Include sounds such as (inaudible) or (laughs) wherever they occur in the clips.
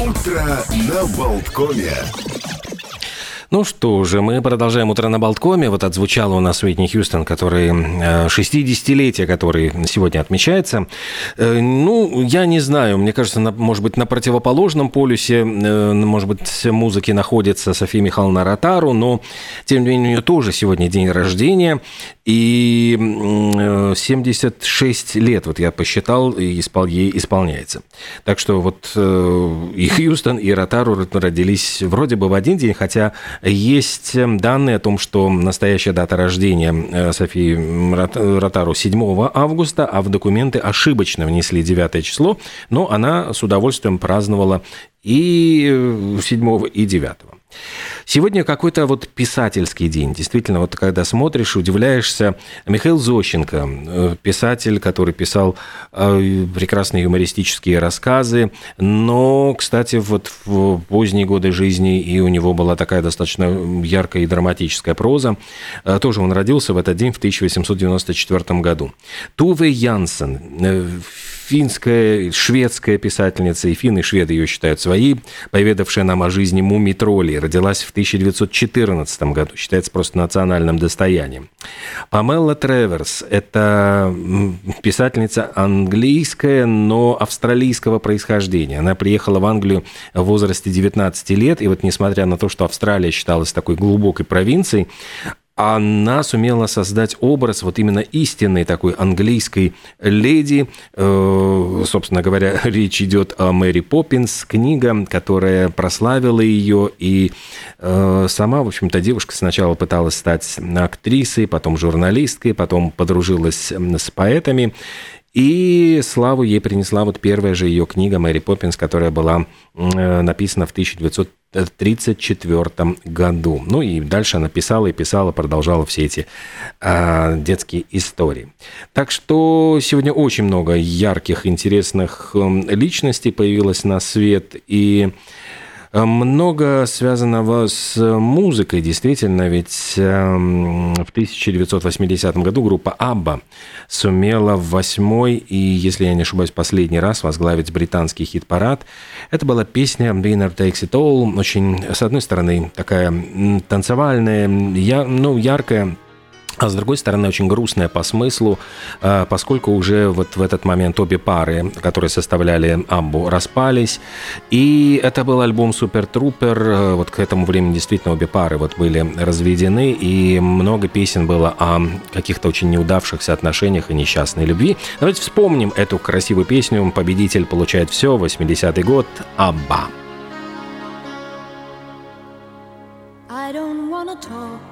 Утро на Болткоме. Ну что же, мы продолжаем «Утро на Болткоме». Вот отзвучало у нас Уитни Хьюстон, который 60-летие, который сегодня отмечается. Э, ну, я не знаю, мне кажется, на, может быть, на противоположном полюсе, э, может быть, музыки находится София Михайловна Ротару, но, тем не менее, у нее тоже сегодня день рождения. И 76 лет, вот я посчитал, и испол, ей исполняется. Так что вот э, и Хьюстон, и Ротару родились вроде бы в один день, хотя есть эм, данные о том, что настоящая дата рождения э, Софии Ротару 7 августа, а в документы ошибочно внесли 9 число, но она с удовольствием праздновала и 7 и 9. Сегодня какой-то вот писательский день. Действительно, вот когда смотришь, удивляешься. Михаил Зощенко, э, писатель, который писал э, прекрасные юмористические рассказы, но, кстати, вот в поздние годы жизни и у него была такая достаточно яркая и драматическая проза. Э, тоже он родился в этот день в 1894 году. Туве Янсен, финская, шведская писательница, и финны, и шведы ее считают своей, поведавшая нам о жизни мумий троллей, родилась в 1914 году, считается просто национальным достоянием. Памела Треверс – это писательница английская, но австралийского происхождения. Она приехала в Англию в возрасте 19 лет, и вот несмотря на то, что Австралия считалась такой глубокой провинцией, она сумела создать образ вот именно истинной такой английской леди. Э, собственно говоря, (laughs) речь идет о Мэри Поппинс, книга, которая прославила ее, и э, сама, в общем-то, девушка сначала пыталась стать актрисой, потом журналисткой, потом подружилась с поэтами, и славу ей принесла вот первая же ее книга «Мэри Поппинс», которая была э, написана в 1934 году. Ну и дальше она писала и писала, продолжала все эти э, детские истории. Так что сегодня очень много ярких, интересных эм, личностей появилось на свет. И много связанного с музыкой, действительно, ведь эм, в 1980 году группа ABBA сумела в восьмой и, если я не ошибаюсь, последний раз возглавить британский хит-парад. Это была песня «Winner Takes It All», очень, с одной стороны, такая танцевальная, я, ну, яркая, а с другой стороны, очень грустная по смыслу, а, поскольку уже вот в этот момент обе пары, которые составляли Аббу, распались. И это был альбом Супер Трупер. Вот к этому времени действительно обе пары вот были разведены. И много песен было о каких-то очень неудавшихся отношениях и несчастной любви. Давайте вспомним эту красивую песню. Победитель получает все. 80-й год. Абба. I don't wanna talk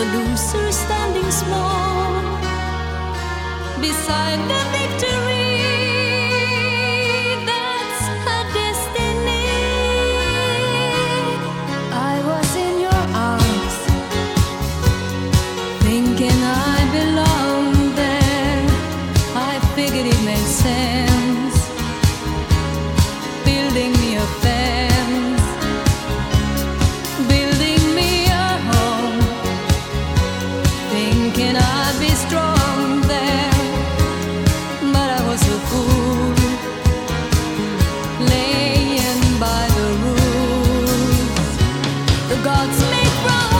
the loser standing small beside the victory. God's make room.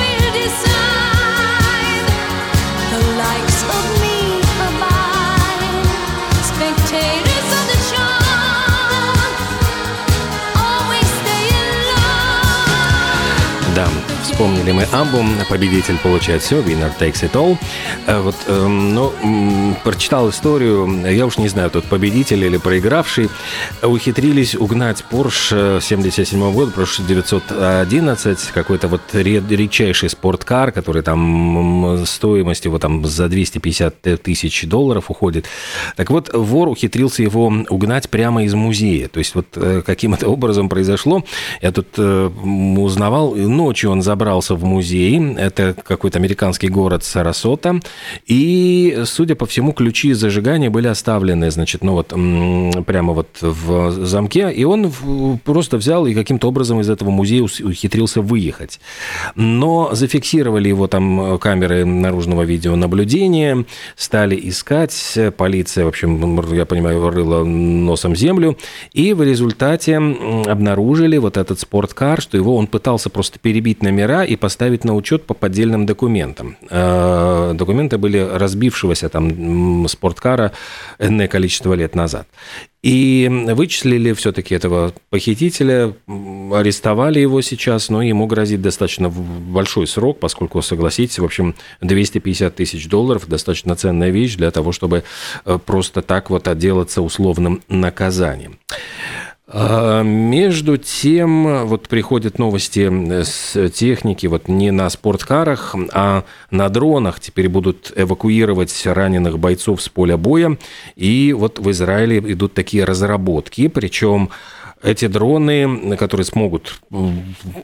alone. Вспомнили мы Амбу, победитель получает все, winner takes it all. Э, Вот, эм, ну, прочитал историю, я уж не знаю, тот победитель или проигравший, ухитрились угнать Porsche 77 года, Porsche 911, какой-то вот ре- редчайший спорткар, который там м, стоимость его там за 250 тысяч долларов уходит. Так вот, вор ухитрился его угнать прямо из музея. То есть вот э, каким это образом произошло, я тут э, узнавал, ночью он забрался в музей, это какой-то американский город Сарасота, и, судя по всему, ключи зажигания были оставлены, значит, ну вот прямо вот в замке, и он просто взял и каким-то образом из этого музея ухитрился выехать. Но зафиксировали его там камеры наружного видеонаблюдения, стали искать, полиция, в общем, я понимаю, рыла носом землю, и в результате обнаружили вот этот спорткар, что его он пытался просто перебить номера и поставить на учет по поддельным документам. Э, Документы были разбившегося там спорткара энное количество лет назад. И вычислили все-таки этого похитителя, арестовали его сейчас, но ему грозит достаточно большой срок, поскольку, согласитесь, в общем, 250 тысяч долларов – достаточно ценная вещь для того, чтобы э, просто так вот отделаться условным наказанием. А, Между тем, вот приходят новости с техники, вот не на спорткарах, а на дронах теперь будут эвакуировать раненых бойцов с поля боя. И вот в Израиле идут такие разработки, причем эти дроны, которые смогут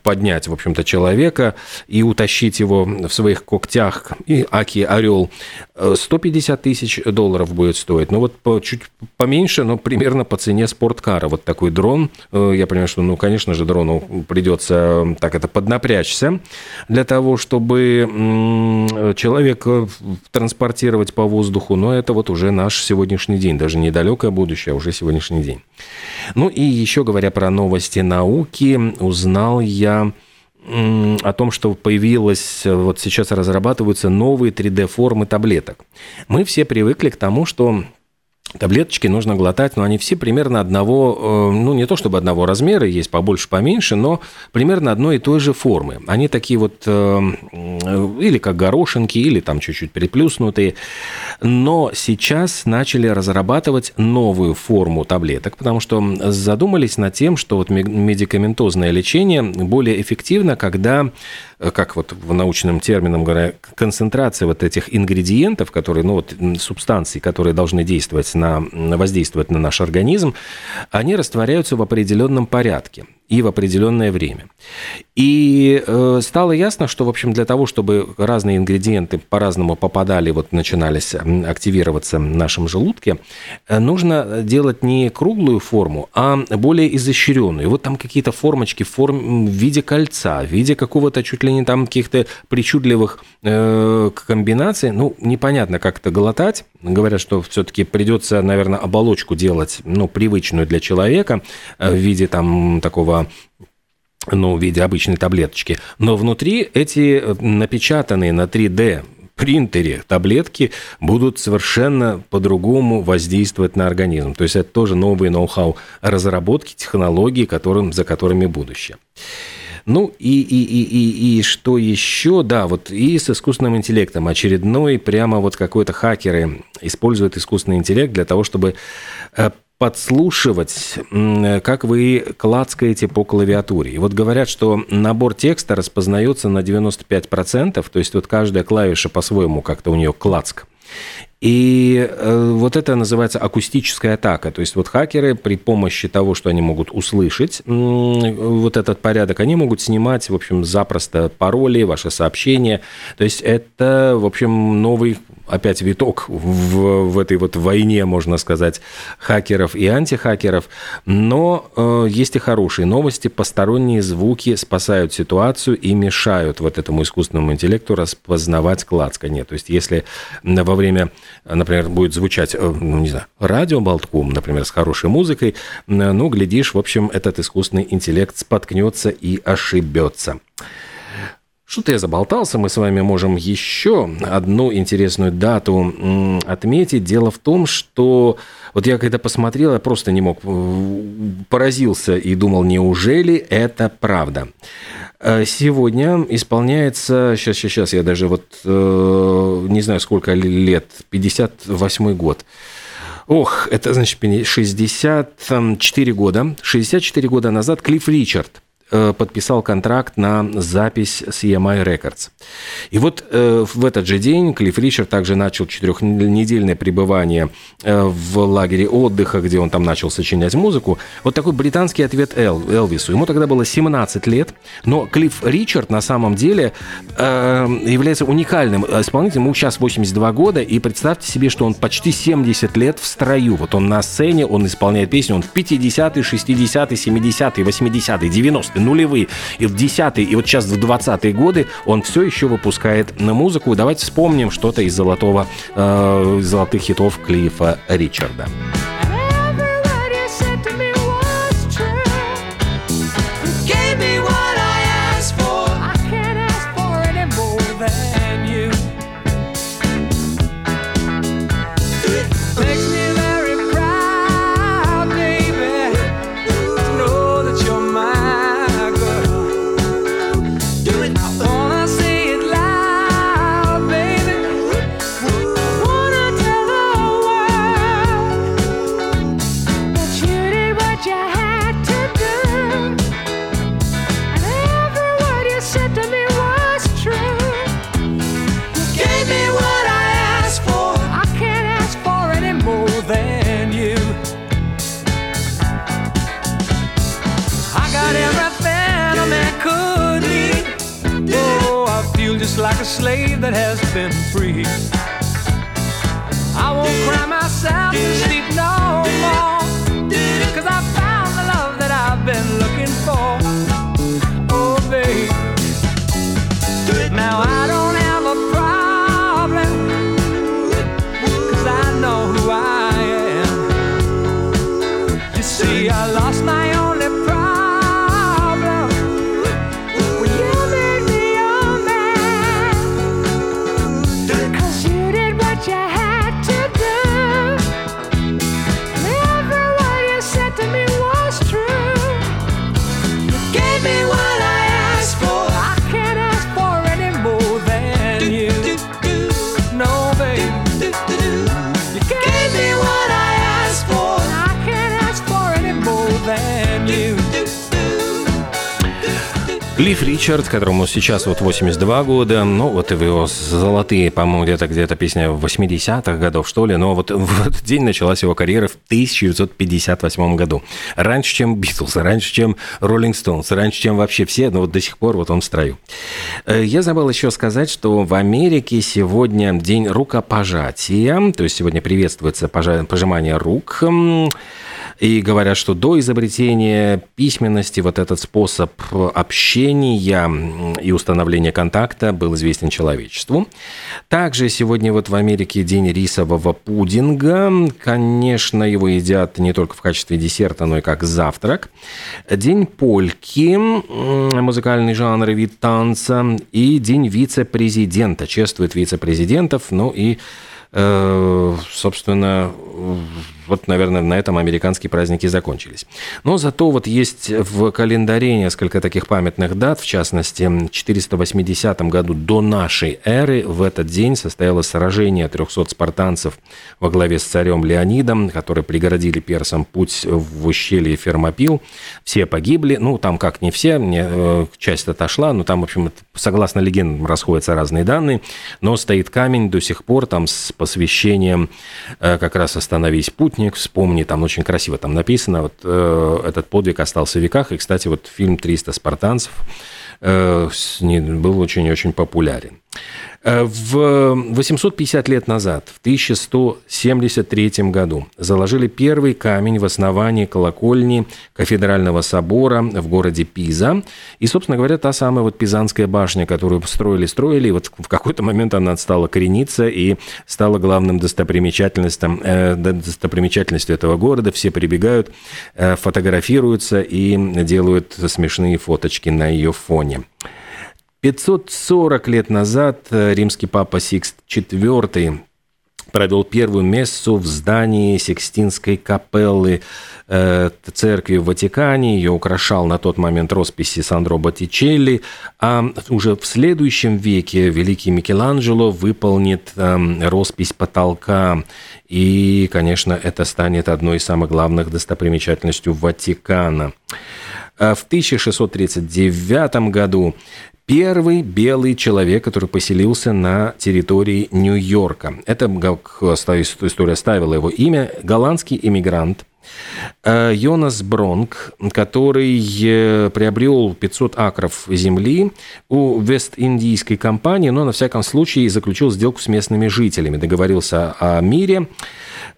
поднять, в общем-то, человека и утащить его в своих когтях, и Аки Орел, э, 150 тысяч долларов будет стоить. Ну вот чуть поменьше, но примерно по цене спорткара. Вот такой дрон. Э, Я понимаю, что, ну, конечно же, дрону придется э, так это поднапрячься для того, чтобы м, человека транспортировать по воздуху. Но это вот уже наш сегодняшний день, даже недалекое будущее, а уже сегодняшний день. Ну и еще говоря про новости науки, узнал я о том, что появилось, вот сейчас разрабатываются новые 3D-формы таблеток. Мы все привыкли к тому, что Таблеточки нужно глотать, но они все примерно одного, э, ну не то чтобы одного размера, есть побольше, поменьше, но примерно одной и той же формы. Они такие вот э, или как горошинки, или там чуть-чуть приплюснутые. Но сейчас начали разрабатывать новую форму таблеток, потому что задумались над тем, что вот ме- медикаментозное лечение более эффективно, когда э, как вот в научном термином говоря, концентрация вот этих ингредиентов, которые, ну вот субстанций, которые должны действовать на, воздействовать на наш организм, они растворяются в определенном порядке и в определенное время. И э, стало ясно, что, в общем, для того, чтобы разные ингредиенты по-разному попадали, вот начинались активироваться в нашем желудке, э, нужно делать не круглую форму, а более изощренную. Вот там какие-то формочки форм... в виде кольца, в виде какого-то чуть ли не там каких-то причудливых э, комбинаций. Ну, непонятно, как это глотать. Говорят, что все-таки придется, наверное, оболочку делать, ну, привычную для человека э, в виде там такого ну, в виде обычной таблеточки. Но внутри эти э, напечатанные на 3D принтере таблетки будут совершенно по-другому воздействовать на организм. То есть это тоже новые ноу-хау разработки, технологии, которым, за которыми будущее. Ну и, и, и, и, и что еще? Да, вот и с искусственным интеллектом. Очередной прямо вот какой-то хакеры используют искусственный интеллект для того, чтобы э, подслушивать, как вы клацкаете по клавиатуре. И вот говорят, что набор текста распознается на 95%, то есть вот каждая клавиша по-своему как-то у нее клацк. И э, вот это называется акустическая атака. То есть вот хакеры при помощи того, что они могут услышать вот этот порядок, они могут снимать, в общем, запросто пароли, ваши сообщения. То есть это, в общем, новый опять виток в, в этой вот войне, можно сказать, хакеров и антихакеров. Но э, есть и хорошие новости. Посторонние звуки спасают ситуацию и мешают вот этому искусственному интеллекту распознавать клацканье. То есть если во время, например, будет звучать, э, ну, не знаю, радио Болтком, например, с хорошей музыкой, ну, глядишь, в общем, этот искусственный интеллект споткнется и ошибется. Что-то я заболтался, мы с вами можем еще одну интересную дату отметить. Дело в том, что вот я когда посмотрел, я просто не мог, э, поразился и думал, неужели это правда? Э, сегодня исполняется, сейчас, сейчас, сейчас, я даже вот э, не знаю, сколько лет, 58 год. Ох, это значит 64 года. 64 года назад Клифф Ричард – подписал контракт на запись с EMI Records. И вот э, в этот же день Клифф Ричард также начал четырехнедельное пребывание э, в лагере отдыха, где он там начал сочинять музыку. Вот такой британский ответ Эл, Элвису. Ему тогда было 17 лет, но Клифф Ричард на самом деле является уникальным исполнителем. Ему сейчас 82 года, и представьте себе, что он почти 70 лет в строю. Вот он на сцене, он исполняет песни, он в 50-е, 60-е, 70-е, 80-е, 90-е нулевые, и в десятые, и вот сейчас в двадцатые годы он все еще выпускает на музыку. Давайте вспомним что-то из золотого, э, золотых хитов Клифа Ричарда. like Клифф Ричард, которому сейчас вот 82 года, ну вот его золотые, по-моему, где-то где-то песня 80-х годов, что ли, но вот (laughs) в этот день началась его карьера в 1958 году. Раньше, чем Битлз, раньше, чем Роллинг Стоунс, раньше, чем вообще все, но вот до сих пор вот он в строю. Э, я забыл еще сказать, что в Америке сегодня день рукопожатия, то есть сегодня приветствуется пожимание рук, и говорят, что до изобретения письменности вот этот способ общения и установления контакта был известен человечеству. Также сегодня вот в Америке день рисового пудинга. Конечно, его едят не только в качестве десерта, но и как завтрак. День польки, музыкальный жанр и вид танца. И день вице-президента. Чествует вице-президентов, ну и, э, собственно, вот, наверное, на этом американские праздники закончились. Но зато вот есть в календаре несколько таких памятных дат, в частности, в 480 году до нашей эры в этот день состоялось сражение 300 спартанцев во главе с царем Леонидом, которые пригородили персам путь в ущелье Фермопил. Все погибли, ну, там как не все, мне, э, часть отошла, но там, в общем, согласно легендам, расходятся разные данные, но стоит камень до сих пор там с посвящением э, как раз «Остановись, путник», вспомни, там очень красиво там написано, вот э, этот подвиг остался в веках, и, кстати, вот фильм «300 спартанцев» был очень-очень популярен. Э, в 850 лет назад, в 1173 году, заложили первый камень в основании колокольни кафедрального собора в городе Пиза. И, собственно говоря, та самая вот Пизанская башня, которую строили-строили, и вот в какой-то момент она стала корениться и стала главным достопримечательностью, э, достопримечательностью этого города. Все прибегают, э, фотографируются и делают смешные фоточки на ее фоне. 540 лет назад э, римский папа Сикст IV провел первую мессу в здании Сикстинской капеллы э, церкви в Ватикане. Ее украшал на тот момент росписи Сандро Боттичелли. А уже в следующем веке великий Микеланджело выполнит э, роспись потолка. И, конечно, это станет одной из самых главных достопримечательностей Ватикана. Э, в 1639 году первый белый человек, который поселился на территории Нью-Йорка. Это, как история ставила его имя, голландский иммигрант Йонас Бронк, который э, приобрел 500 акров земли у Вест-Индийской компании, но на всяком случае заключил сделку с местными жителями, договорился о мире,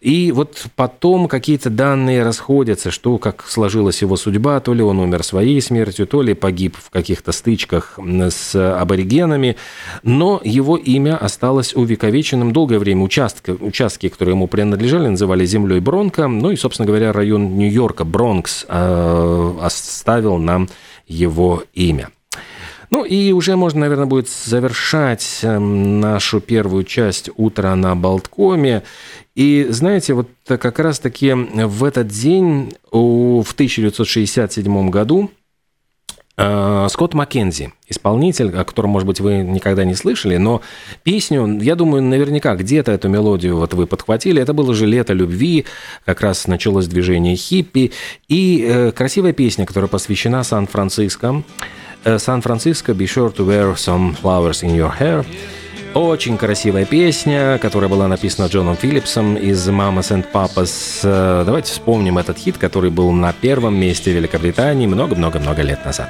и вот потом какие-то данные расходятся, что как сложилась его судьба, то ли он умер своей смертью, то ли погиб в каких-то стычках с аборигенами, но его имя осталось увековеченным долгое время. Участки, участки, которые ему принадлежали, называли землей Бронка, ну и, собственно говоря, район Нью-Йорка, Бронкс, э, оставил нам его имя. Ну и уже можно, наверное, будет завершать эм, нашу первую часть утра на Болткоме. И знаете, вот как раз-таки в этот день, в 1967 году, Скотт Маккензи, исполнитель, о котором, может быть, вы никогда не слышали, но песню, я думаю, наверняка где-то эту мелодию вот вы подхватили. Это было же «Лето любви», как раз началось движение хиппи. И э, красивая песня, которая посвящена Сан-Франциско. Э, Сан-Франциско, be sure to wear some flowers in your hair. Очень красивая песня, которая была написана Джоном Филлипсом из «Mamas and Papas». Давайте вспомним этот хит, который был на первом месте Великобритании много-много-много лет назад.